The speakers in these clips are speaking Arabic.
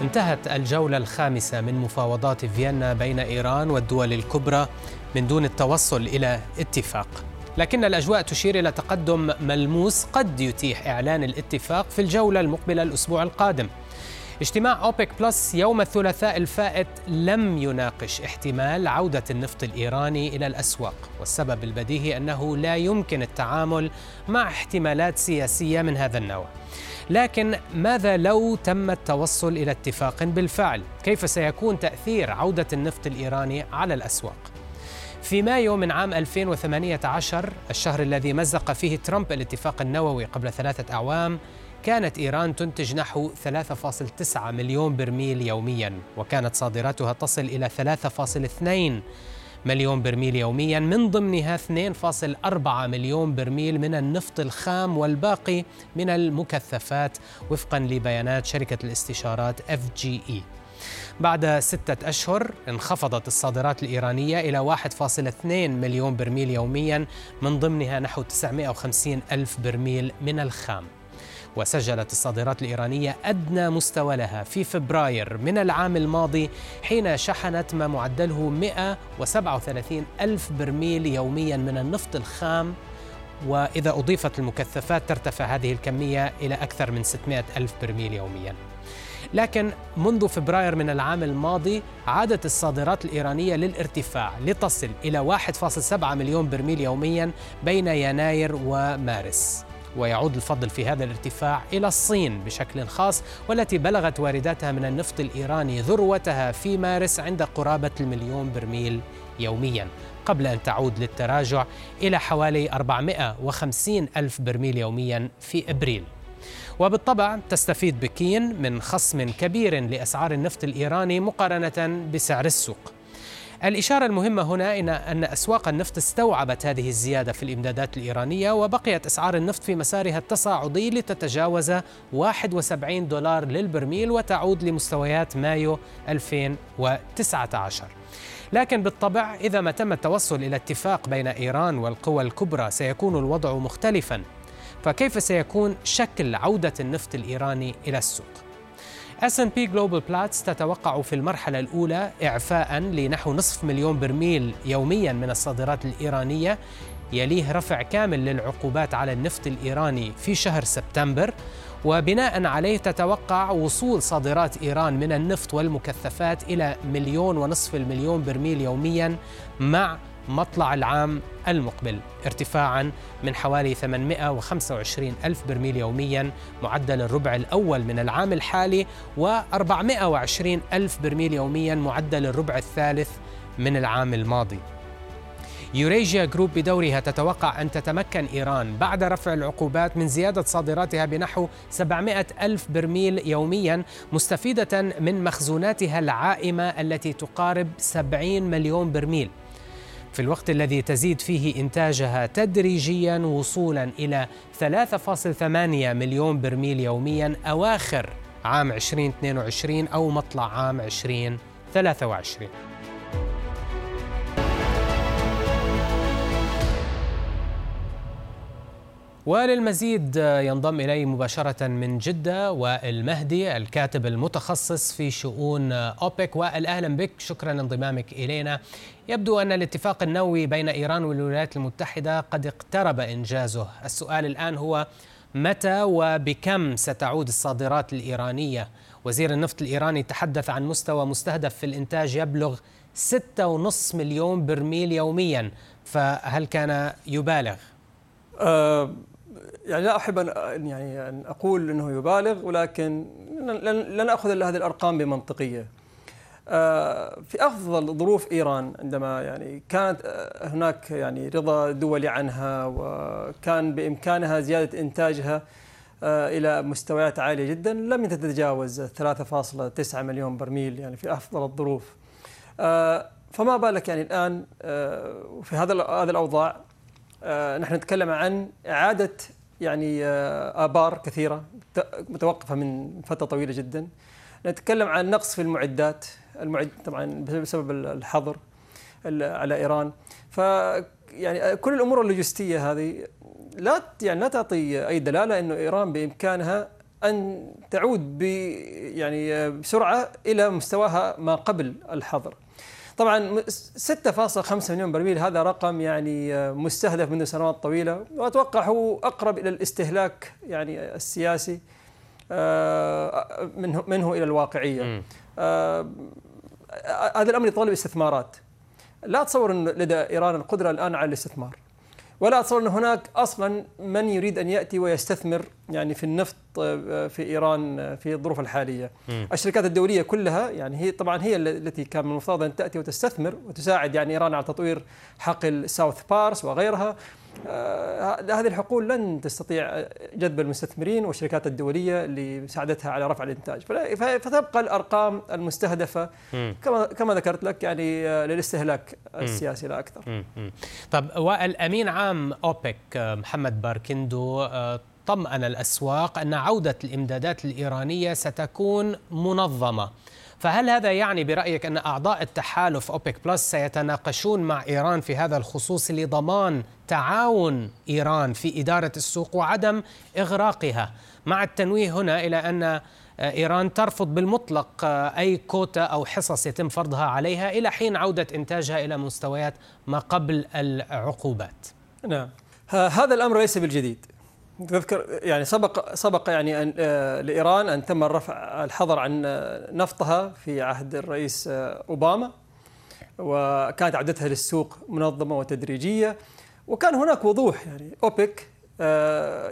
انتهت الجولة الخامسة من مفاوضات فيينا بين إيران والدول الكبرى من دون التوصل إلى اتفاق. لكن الأجواء تشير إلى تقدم ملموس قد يتيح إعلان الاتفاق في الجولة المقبلة الأسبوع القادم. اجتماع أوبك بلس يوم الثلاثاء الفائت لم يناقش احتمال عودة النفط الإيراني إلى الأسواق والسبب البديهي أنه لا يمكن التعامل مع احتمالات سياسية من هذا النوع لكن ماذا لو تم التوصل إلى اتفاق بالفعل؟ كيف سيكون تأثير عودة النفط الإيراني على الأسواق؟ في مايو من عام 2018 الشهر الذي مزق فيه ترامب الاتفاق النووي قبل ثلاثة أعوام كانت إيران تنتج نحو 3.9 مليون برميل يوميا وكانت صادراتها تصل إلى 3.2 مليون برميل يوميا من ضمنها 2.4 مليون برميل من النفط الخام والباقي من المكثفات وفقا لبيانات شركة الاستشارات FGE بعد ستة أشهر انخفضت الصادرات الإيرانية إلى 1.2 مليون برميل يوميا من ضمنها نحو 950 ألف برميل من الخام. وسجلت الصادرات الإيرانية أدنى مستوى لها. في فبراير من العام الماضي حين شحنت ما معدله 137 ألف برميل يوميا من النفط الخام وإذا أضيفت المكثفات ترتفع هذه الكمية إلى أكثر من 600 ألف برميل يومياً. لكن منذ فبراير من العام الماضي عادت الصادرات الإيرانية للارتفاع لتصل إلى 1.7 مليون برميل يوميا بين يناير ومارس. ويعود الفضل في هذا الارتفاع إلى الصين بشكل خاص والتي بلغت وارداتها من النفط الإيراني ذروتها في مارس عند قرابة المليون برميل يوميا قبل أن تعود للتراجع إلى حوالي 450 ألف برميل يوميا في إبريل وبالطبع تستفيد بكين من خصم كبير لأسعار النفط الإيراني مقارنة بسعر السوق. الإشارة المهمة هنا إن أن أسواق النفط استوعبت هذه الزيادة في الإمدادات الإيرانية وبقيت أسعار النفط في مسارها التصاعدي لتتجاوز 71 دولار للبرميل وتعود لمستويات مايو 2019 لكن بالطبع إذا ما تم التوصل إلى اتفاق بين إيران والقوى الكبرى سيكون الوضع مختلفاً فكيف سيكون شكل عودة النفط الإيراني إلى السوق؟ S&P Global Platts تتوقع في المرحلة الأولى إعفاء لنحو نصف مليون برميل يوميا من الصادرات الإيرانية. يليه رفع كامل للعقوبات على النفط الإيراني في شهر سبتمبر. وبناء عليه تتوقع وصول صادرات إيران من النفط والمكثفات إلى مليون ونصف المليون برميل يوميا مع مطلع العام المقبل ارتفاعا من حوالي 825 ألف برميل يوميا معدل الربع الأول من العام الحالي و420 ألف برميل يوميا معدل الربع الثالث من العام الماضي. يوريجيا جروب بدورها تتوقع أن تتمكن إيران بعد رفع العقوبات من زيادة صادراتها بنحو 700 ألف برميل يوميا مستفيدة من مخزوناتها العائمة التي تقارب 70 مليون برميل. في الوقت الذي تزيد فيه إنتاجها تدريجيا وصولا إلى 3.8 مليون برميل يوميا أواخر عام 2022 أو مطلع عام 2023 وللمزيد ينضم إلي مباشرة من جدة وائل مهدي الكاتب المتخصص في شؤون أوبك. وائل أهلا بك شكرا لانضمامك إلينا. يبدو أن الاتفاق النووي بين إيران والولايات المتحدة قد اقترب إنجازه. السؤال الآن هو متى وبكم ستعود الصادرات الإيرانية؟ وزير النفط الإيراني تحدث عن مستوى مستهدف في الإنتاج يبلغ 6.5 مليون برميل يوميا. فهل كان يبالغ؟ أه يعني لا أحب أن يعني أن أقول إنه يبالغ ولكن لن لن أخذ إلا هذه الأرقام بمنطقية. آه، في أفضل ظروف إيران عندما يعني كانت آه، هناك يعني رضا دولي عنها وكان بإمكانها زيادة إنتاجها آه، إلى مستويات عالية جدا لم تتجاوز 3.9 مليون برميل يعني في أفضل الظروف. فما بالك يعني الآن في هذا هذه الأوضاع نحن نتكلم عن إعادة يعني آبار كثيرة متوقفة من فترة طويلة جدا. نتكلم عن نقص في المعدات. المعد طبعا بسبب الحظر على إيران. ف يعني كل الأمور اللوجستية هذه لا يعني لا تعطي أي دلالة إنه إيران بإمكانها أن تعود ب يعني بسرعة إلى مستواها ما قبل الحظر. طبعا 6.5 مليون برميل هذا رقم يعني مستهدف منذ سنوات طويلة وأتوقع هو أقرب إلى الاستهلاك يعني السياسي آه، منه منه إلى الواقعية. آه، هذا الأمر يتطلب استثمارات. لا اتصور إن لدى إيران القدرة الآن على الاستثمار. ولا أتصور إن هناك أصلا من يريد أن يأتي ويستثمر يعني في النفط آه، في إيران آه، في الظروف الحالية. م. الشركات الدولية كلها يعني هي طبعا هي التي كان من المفترض أن تأتي وتستثمر وتساعد يعني إيران على تطوير حقل ساوث بارس وغيرها. آه، هذه الحقول لن تستطيع جذب المستثمرين والشركات الدولية لمساعدتها على رفع الإنتاج، فتبقى الأرقام المستهدفة كما كما ذكرت لك يعني للاستهلاك السياسي لا أكثر. طب والامين عام أوبك محمد باركيندو طمأن الأسواق أن عودة الإمدادات الإيرانية ستكون منظمة. فهل هذا يعني برأيك أن أعضاء التحالف أوبك بلس سيتناقشون مع إيران في هذا الخصوص لضمان تعاون إيران في إدارة السوق وعدم إغراقها؟ مع التنويه هنا إلى أن إيران ترفض بالمطلق أي كوتا أو حصص يتم فرضها عليها إلى حين عودة إنتاجها إلى مستويات ما قبل العقوبات. نعم. هذا الأمر ليس بالجديد. تذكر يعني سبق سبق يعني أن آه، لإيران أن تم الرفع الحظر عن آه، نفطها في عهد الرئيس آه، أوباما وكانت عودتها للسوق منظمة وتدريجية وكان هناك وضوح يعني أوبك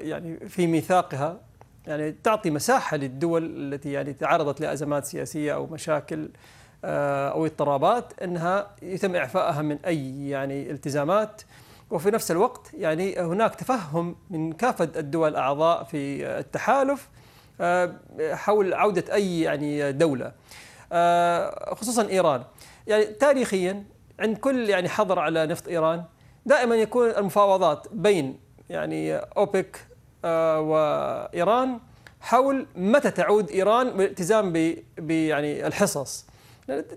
يعني في ميثاقها يعني تعطي مساحة للدول التي يعني تعرضت لأزمات سياسية أو مشاكل أو اضطرابات إنها يتم إعفائها من أي يعني التزامات. وفي نفس الوقت يعني هناك تفهم من كافة الدول الأعضاء في التحالف آه، حول عودة أي يعني دولة آه، خصوصا إيران. يعني تاريخيا عند كل يعني حظر على نفط إيران دائما يكون المفاوضات بين يعني أوبك آه، وإيران حول متى تعود إيران بالالتزام ب يعني الحصص.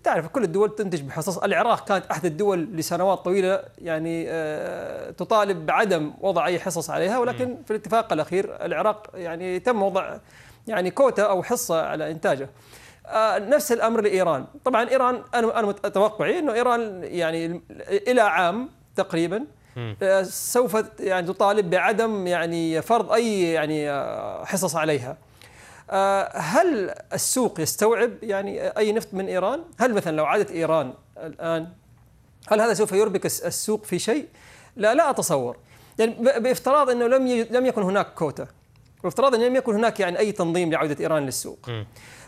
تعرف كل الدول تنتج بحصص. العراق كانت أحد الدول لسنوات طويلة يعني آه، تطالب بعدم وضع أي حصص عليها ولكن في الاتفاق الأخير العراق يعني تم وضع يعني كوتا أو حصة على إنتاجه. آه، نفس الأمر لإيران. طبعا إيران أنا أنا توقعي أنه إيران يعني إلى عام تقريبا آه، سوف يعني تطالب بعدم يعني فرض أي يعني حصص عليها. هل السوق يستوعب يعني أي نفط من إيران؟ هل مثلا لو عادت إيران الآن هل هذا سوف يربك السوق في شيء؟ لا لا أتصور. يعني بافتراض إنه لم لم يكن هناك كوتا. بافتراض إنه لم يكن هناك يعني أي تنظيم لعودة إيران للسوق.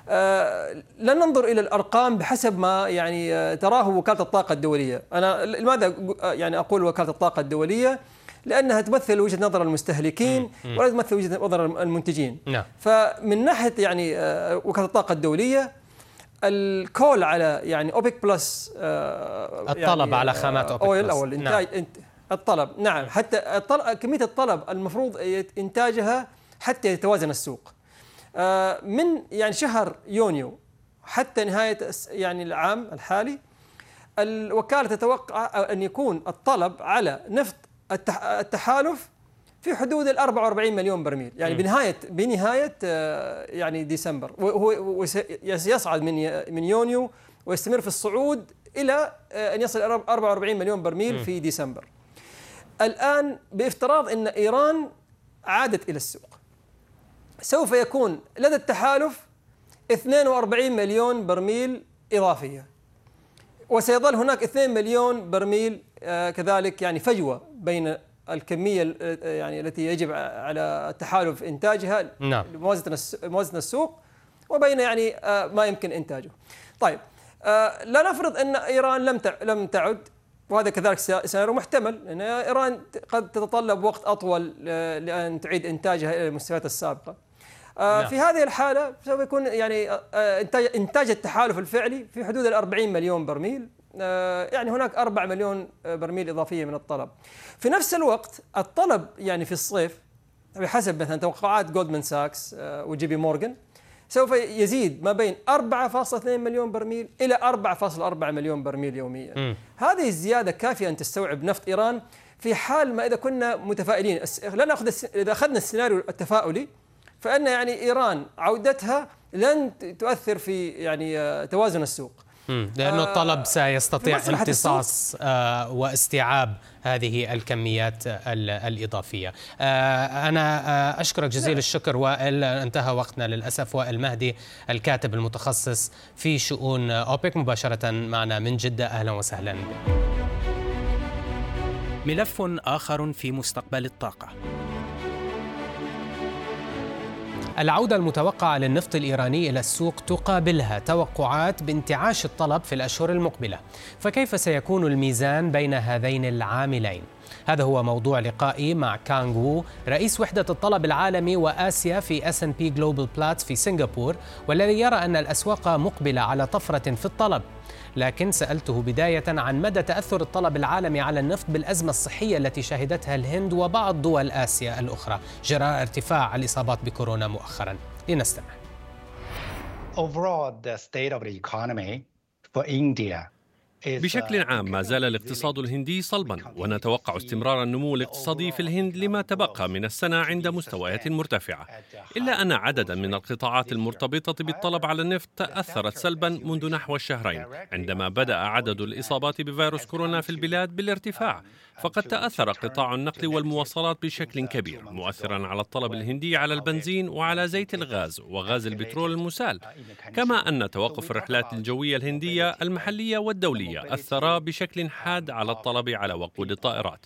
آه لن ننظر إلى الأرقام بحسب ما يعني آه، تراه وكالة الطاقة الدولية. أنا لماذا يعني أقول وكالة الطاقة الدولية؟ لأنها تمثل وجهة نظر المستهلكين ولا تمثل وجهة نظر المنتجين. نعم. فمن ناحية يعني آه، وكالة الطاقة الدولية ال call على يعني أوبك بلس آه، الطلب يعني على خامات أوبك oil أو الانتاج نعم. الطلب نعم. حتى الطلب كمية الطلب المفروض إنتاجها حتى يتوازن السوق. آه، من يعني شهر يونيو حتى نهاية يعني العام الحالي الوكالة تتوقع أن يكون الطلب على نفط التحالف في حدود ال 44 مليون برميل. يعني بنهاية بنهاية آه، يعني ديسمبر. وهو يصعد من من يونيو ويستمر في الصعود إلى آه، أن يصل 44 مليون برميل في ديسمبر. الآن بافتراض إن إيران عادت إلى السوق. سوف يكون لدى التحالف 42 مليون برميل إضافية. وسيظل هناك 2 مليون برميل آه، كذلك يعني فجوة بين الكمية آه، يعني التي يجب على التحالف إنتاجها نعم. لموازنه السوق وبين يعني آه، ما يمكن إنتاجه. طيب لا نفرض أن إيران لم لم تعد وهذا كذلك سيناريو محتمل لأن إيران قد تتطلب وقت أطول لأن تعيد إنتاجها إلى المستويات السابقة. نعم. في هذه الحالة سوف يكون يعني انتاج إنتاج التحالف الفعلي في حدود ال 40 مليون برميل يعني هناك 4 مليون برميل إضافية من الطلب في نفس الوقت الطلب يعني في الصيف بحسب مثلا توقعات جولدمان ساكس وجي بي مورغان سوف يزيد ما بين 4.2 مليون برميل إلى 4.4 مليون برميل يوميا م. هذه الزيادة كافية أن تستوعب نفط إيران في حال ما إذا كنا متفائلين لا نأخذ إذا أخذنا السيناريو التفاؤلي فإن يعني إيران عودتها لن تؤثر في يعني آه، توازن السوق. لأنه الطلب سيستطيع امتصاص آه، واستيعاب هذه الكميات الإضافية. آه، أنا أشكرك جزيل. الشكر وائل. انتهى وقتنا للأسف. وائل مهدي الكاتب المتخصص في شؤون أوبك مباشرة معنا من جدة. أهلا وسهلا. ملف آخر في مستقبل الطاقة. العودة المتوقعة للنفط الإيراني إلى السوق تقابلها توقعات بانتعاش الطلب في الأشهر المقبلة فكيف سيكون الميزان بين هذين العاملين؟ هذا هو موضوع لقائي مع كانغ وو رئيس وحدة الطلب العالمي وآسيا في S&P Global Platts في سنغافور والذي يرى أن الأسواق مقبلة على طفرة في الطلب لكن سألته بداية عن مدى تأثر الطلب العالمي على النفط بالأزمة الصحية التي شهدتها الهند وبعض دول آسيا الأخرى. جراء ارتفاع الإصابات بكورونا مؤخرا. لنستمع. Overall, the state of the economy for India بشكل عام ما زال الاقتصاد الهندي صلبا ونتوقع استمرار النمو الاقتصادي في الهند لما تبقى من السنة عند مستويات مرتفعة. إلا أن عددا من القطاعات المرتبطة بالطلب على النفط تأثرت سلبا منذ نحو الشهرين. عندما بدأ عدد الإصابات بفيروس كورونا في البلاد بالارتفاع فقد تأثر قطاع النقل والمواصلات بشكل كبير مؤثرا على الطلب الهندي على البنزين وعلى زيت الغاز وغاز البترول المسال. كما أن توقف الرحلات الجوية الهندية المحلية والدولية أثر بشكل حاد على الطلب على وقود الطائرات.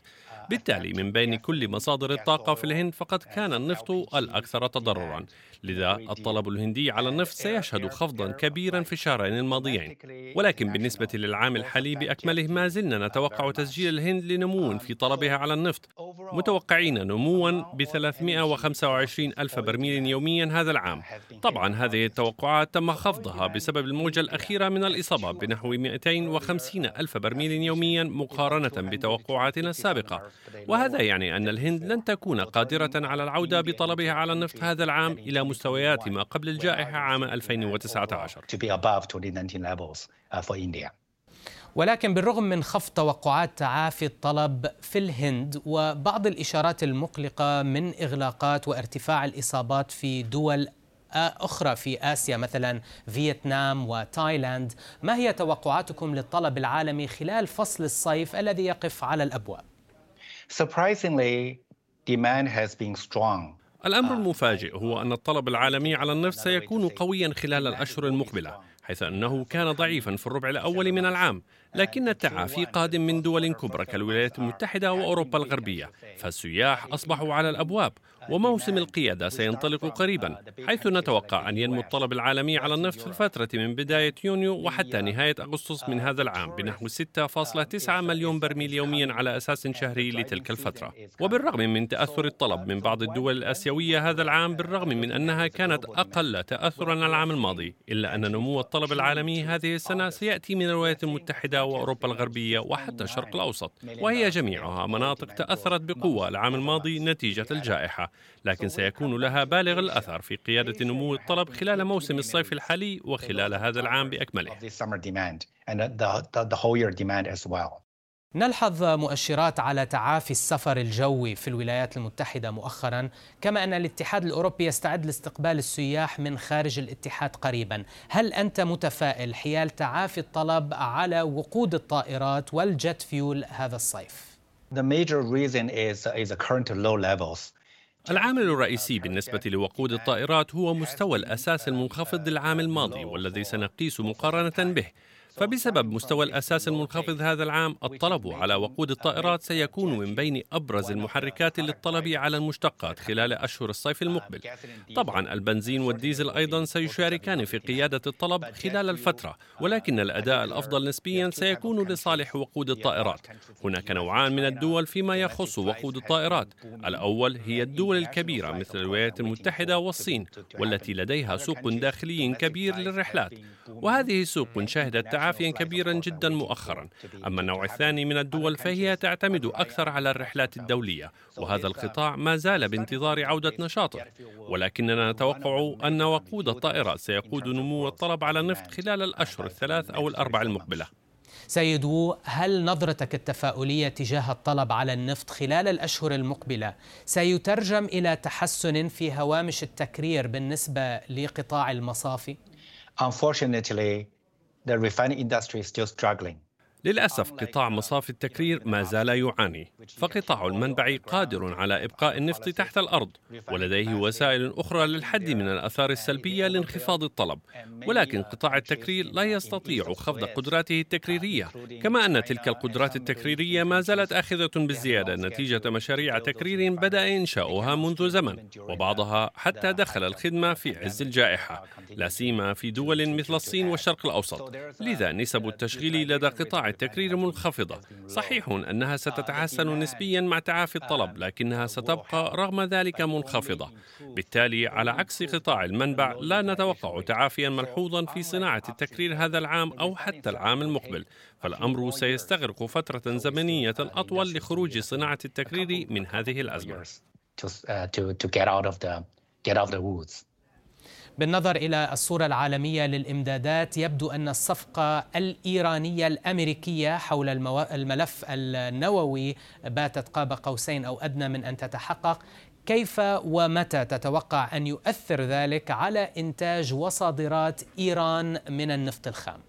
بالتالي من بين كل مصادر الطاقة في الهند فقد كان النفط الأكثر تضررا. لذا الطلب الهندي على النفط سيشهد خفضا كبيرا في الشهرين الماضيين. ولكن بالنسبة للعام الحالي بأكمله ما زلنا نتوقع تسجيل الهند لنمو في طلبها على النفط متوقعين نموا ب 325 ألف برميل يوميا هذا العام. طبعا هذه التوقعات تم خفضها بسبب الموجة الأخيرة من الإصابات بنحو 250 ألف برميل يوميا مقارنة بتوقعاتنا السابقة. وهذا يعني أن الهند لن تكون قادرة على العودة بطلبها على النفط هذا العام إلى مستويات ما قبل الجائحة عام 2019 uh, ولكن بالرغم من خفض توقعات تعافي الطلب في الهند وبعض الإشارات المقلقة من إغلاقات وارتفاع الإصابات في دول أخرى في آسيا مثلا فيتنام وتايلاند ما هي توقعاتكم للطلب العالمي خلال فصل الصيف الذي يقف على الأبواب؟ Surprisingly, demand has been strong. الأمر المفاجئ هو أن الطلب العالمي على النفط سيكون قويا خلال الأشهر المقبلة حيث أنه كان ضعيفا في الربع الأول من العام. لكن التعافي قادم من دول كبرى كالولايات المتحدة وأوروبا الغربية فالسياح أصبحوا على الأبواب وموسم القيادة سينطلق قريبا حيث نتوقع أن ينمو الطلب العالمي على النفط في الفترة من بداية يونيو وحتى نهاية أغسطس من هذا العام بنحو 6.9 مليون برميل يوميا على أساس شهري لتلك الفترة. وبالرغم من تأثر الطلب من بعض الدول الآسيوية هذا العام بالرغم من أنها كانت أقل تأثرا العام الماضي إلا أن نمو الطلب العالمي هذه السنة سيأتي من الولايات المتحدة وأوروبا الغربية وحتى الشرق الأوسط وهي جميعها مناطق تأثرت بقوة العام الماضي نتيجة الجائحة لكن سيكون لها بالغ الأثر في قيادة نمو الطلب خلال موسم الصيف الحالي وخلال هذا العام بأكمله. نلحظ مؤشرات على تعافي السفر الجوي في الولايات المتحدة مؤخرا كما أن الاتحاد الأوروبي يستعد لاستقبال السياح من خارج الاتحاد قريبا هل أنت متفائل حيال تعافي الطلب على وقود الطائرات والجت فيول هذا الصيف؟ The major reason is, is the current low levels. العامل الرئيسي بالنسبة لوقود الطائرات هو مستوى الأساس المنخفض للعام الماضي والذي سنقيس مقارنة به فبسبب مستوى الأساس المنخفض هذا العام الطلب على وقود الطائرات سيكون من بين أبرز المحركات للطلب على المشتقات خلال أشهر الصيف المقبل. طبعا البنزين والديزل أيضا سيشاركان في قيادة الطلب خلال الفترة ولكن الأداء الأفضل نسبيا سيكون لصالح وقود الطائرات. هناك نوعان من الدول فيما يخص وقود الطائرات. الأول هي الدول الكبيرة مثل الولايات المتحدة والصين والتي لديها سوق داخلي كبير للرحلات. وهذه السوق شهدت تعافيا كبيرا جدا مؤخرا. أما النوع الثاني من الدول فهي تعتمد أكثر على الرحلات الدولية وهذا القطاع ما زال بانتظار عودة نشاطه ولكننا نتوقع أن وقود الطائرات سيقود نمو الطلب على النفط خلال الأشهر الثلاث أو الأربع المقبلة. سيد وو هل نظرتك التفاؤلية تجاه الطلب على النفط خلال الأشهر المقبلة سيترجم إلى تحسن في هوامش التكرير بالنسبة لقطاع المصافي؟ The refining industry is still struggling. للأسف قطاع مصافي التكرير ما زال يعاني فقطاع المنبع قادر على إبقاء النفط تحت الأرض ولديه وسائل أخرى للحد من الأثار السلبية لانخفاض الطلب. ولكن قطاع التكرير لا يستطيع خفض قدراته التكريرية. كما أن تلك القدرات التكريرية ما زالت آخذة بالزيادة نتيجة مشاريع تكرير بدأ إنشاؤها منذ زمن وبعضها حتى دخل الخدمة في عز الجائحة. لا سيما في دول مثل الصين والشرق الأوسط لذا نسب التشغيل لدى قطاع التكرير منخفضة. صحيح أنها ستتحسن نسبيا مع تعافي الطلب لكنها ستبقى رغم ذلك منخفضة. بالتالي على عكس قطاع المنبع لا نتوقع تعافيا ملحوظا في صناعة التكرير هذا العام أو حتى العام المقبل. فالأمر سيستغرق فترة زمنية أطول لخروج صناعة التكرير من هذه الأزمة. بالنظر إلى الصورة العالمية للإمدادات يبدو أن الصفقة الإيرانية الأمريكية حول الملف النووي باتت قاب قوسين أو أدنى من أن تتحقق كيف ومتى تتوقع أن يؤثر ذلك على إنتاج وصادرات إيران من النفط الخام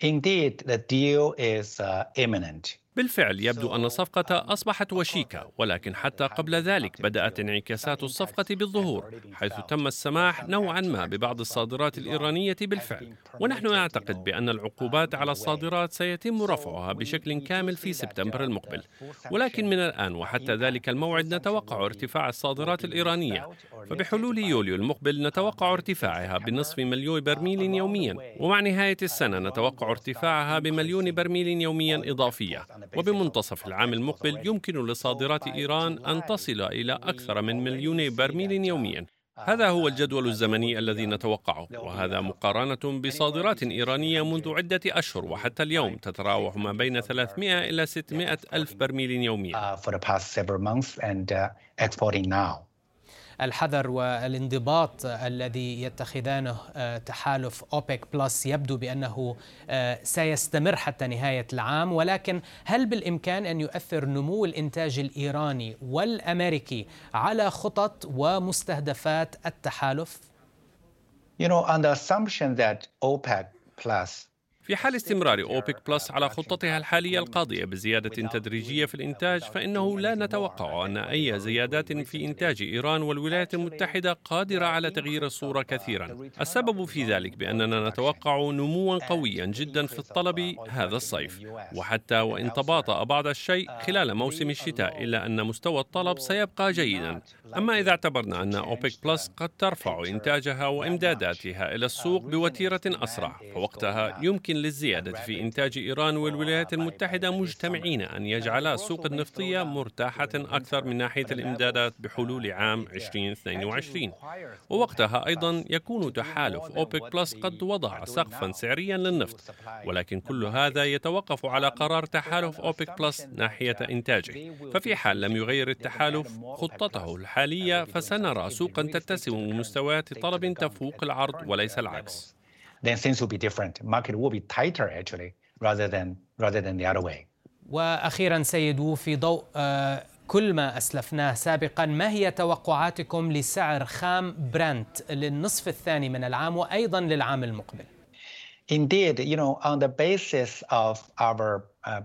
Indeed, the deal is uh, imminent. بالفعل يبدو أن الصفقة أصبحت وشيكة ولكن حتى قبل ذلك بدأت انعكاسات الصفقة بالظهور حيث تم السماح نوعا ما ببعض الصادرات الإيرانية بالفعل. ونحن نعتقد بأن العقوبات على الصادرات سيتم رفعها بشكل كامل في سبتمبر المقبل. ولكن من الآن وحتى ذلك الموعد نتوقع ارتفاع الصادرات الإيرانية. فبحلول يوليو المقبل نتوقع ارتفاعها بنصف مليون برميل يوميا. ومع نهاية السنة نتوقع ارتفاعها بمليون برميل يوميا إضافية وبمنتصف العام المقبل يمكن لصادرات إيران أن تصل إلى أكثر من مليون برميل يوميا. هذا هو الجدول الزمني الذي نتوقعه وهذا مقارنة بصادرات إيرانية منذ عدة أشهر وحتى اليوم تتراوح ما بين 300 إلى 600 ألف برميل يوميا. الحذر والانضباط الذي يتخذانه آه، تحالف أوبك بلس يبدو بأنه آه، سيستمر حتى نهاية العام ولكن هل بالإمكان أن يؤثر نمو الإنتاج الإيراني والأمريكي على خطط ومستهدفات التحالف؟ You know, on the assumption that OPEC plus في حال استمرار أوبك بلس على خطتها الحالية القاضية بزيادة تدريجية في الإنتاج فإنه لا نتوقع أن أي زيادات في إنتاج إيران والولايات المتحدة قادرة على تغيير الصورة كثيرا. السبب في ذلك بأننا نتوقع نموا قويا جدا في الطلب هذا الصيف. وحتى وإن تباطأ بعض الشيء خلال موسم الشتاء إلا أن مستوى الطلب سيبقى جيدا. أما إذا اعتبرنا أن أوبك بلس قد ترفع إنتاجها وإمداداتها إلى السوق بوتيرة أسرع فوقتها يمكن للزيادة في إنتاج إيران والولايات المتحدة مجتمعين أن يجعلا السوق النفطية مرتاحة أكثر من ناحية الإمدادات بحلول عام 2022 ووقتها أيضا يكون تحالف أوبك بلس قد وضع سقفا سعريا للنفط ولكن كل هذا يتوقف على قرار تحالف أوبك بلس ناحية إنتاجه. ففي حال لم يغير التحالف خطته الحالية فسنرى سوقا تتسم بمستويات طلب تفوق العرض وليس العكس. Then things will be different. Market will be tighter actually, rather than rather than the other way. وأخيرا سيد في ضوء كل ما اسلفناه سابقا ما هي توقعاتكم لسعر خام برنت للنصف الثاني من العام وأيضا للعام المقبل؟ Indeed, you know, on the basis of our uh,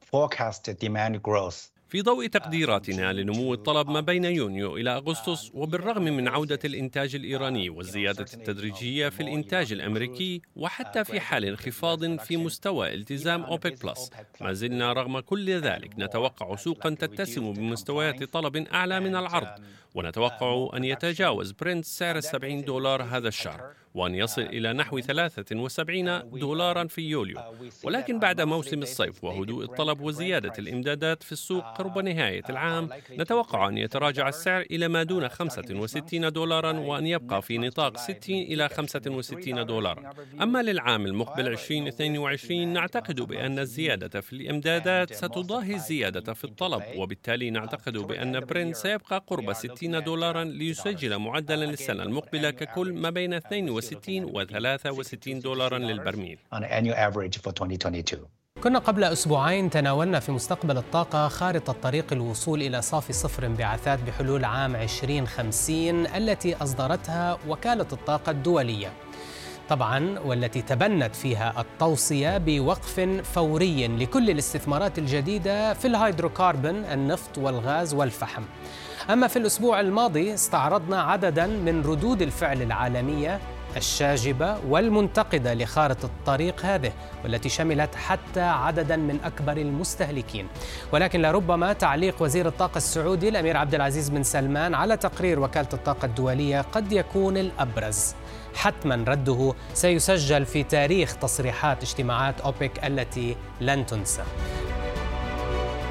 forecasted demand growth, في ضوء تقديراتنا لنمو الطلب ما بين يونيو إلى أغسطس وبالرغم من عودة الإنتاج الإيراني والزيادة التدريجية في الإنتاج الأمريكي وحتى في حال انخفاض في مستوى التزام أوبك بلس. ما زلنا رغم كل ذلك نتوقع سوقا تتسم بمستويات طلب أعلى من العرض. ونتوقع أن يتجاوز برنت سعر السبعين دولار هذا الشهر وأن يصل إلى نحو 73 دولارا في يوليو. ولكن بعد موسم الصيف وهدوء الطلب وزيادة الإمدادات في السوق قرب نهاية العام نتوقع أن يتراجع السعر إلى ما دون 65 دولارا وأن يبقى في نطاق 60 إلى 65 دولارا. أما للعام المقبل 2022 نعتقد بأن الزيادة في الإمدادات ستضاهي الزيادة في الطلب وبالتالي نعتقد بأن برنت سيبقى قرب 60 دولارا ليسجل معدلا للسنة المقبلة ككل ما بين 62 و 63 دولارا للبرميل. كنا قبل أسبوعين تناولنا في مستقبل الطاقة خارطة طريق الوصول إلى صافي صفر انبعاثات بحلول عام 2050 التي أصدرتها وكالة الطاقة الدولية. طبعا والتي تبنت فيها التوصية بوقف فوري لكل الاستثمارات الجديدة في الهيدروكاربون النفط والغاز والفحم. أما في الأسبوع الماضي استعرضنا عددا من ردود الفعل العالمية الشاجبة والمنتقدة لخارطة الطريق هذه والتي شملت حتى عددا من أكبر المستهلكين. ولكن لربما تعليق وزير الطاقة السعودي الأمير عبد العزيز بن سلمان على تقرير وكالة الطاقة الدولية قد يكون الأبرز. حتما رده سيسجل في تاريخ تصريحات اجتماعات أوبك التي لن تنسى.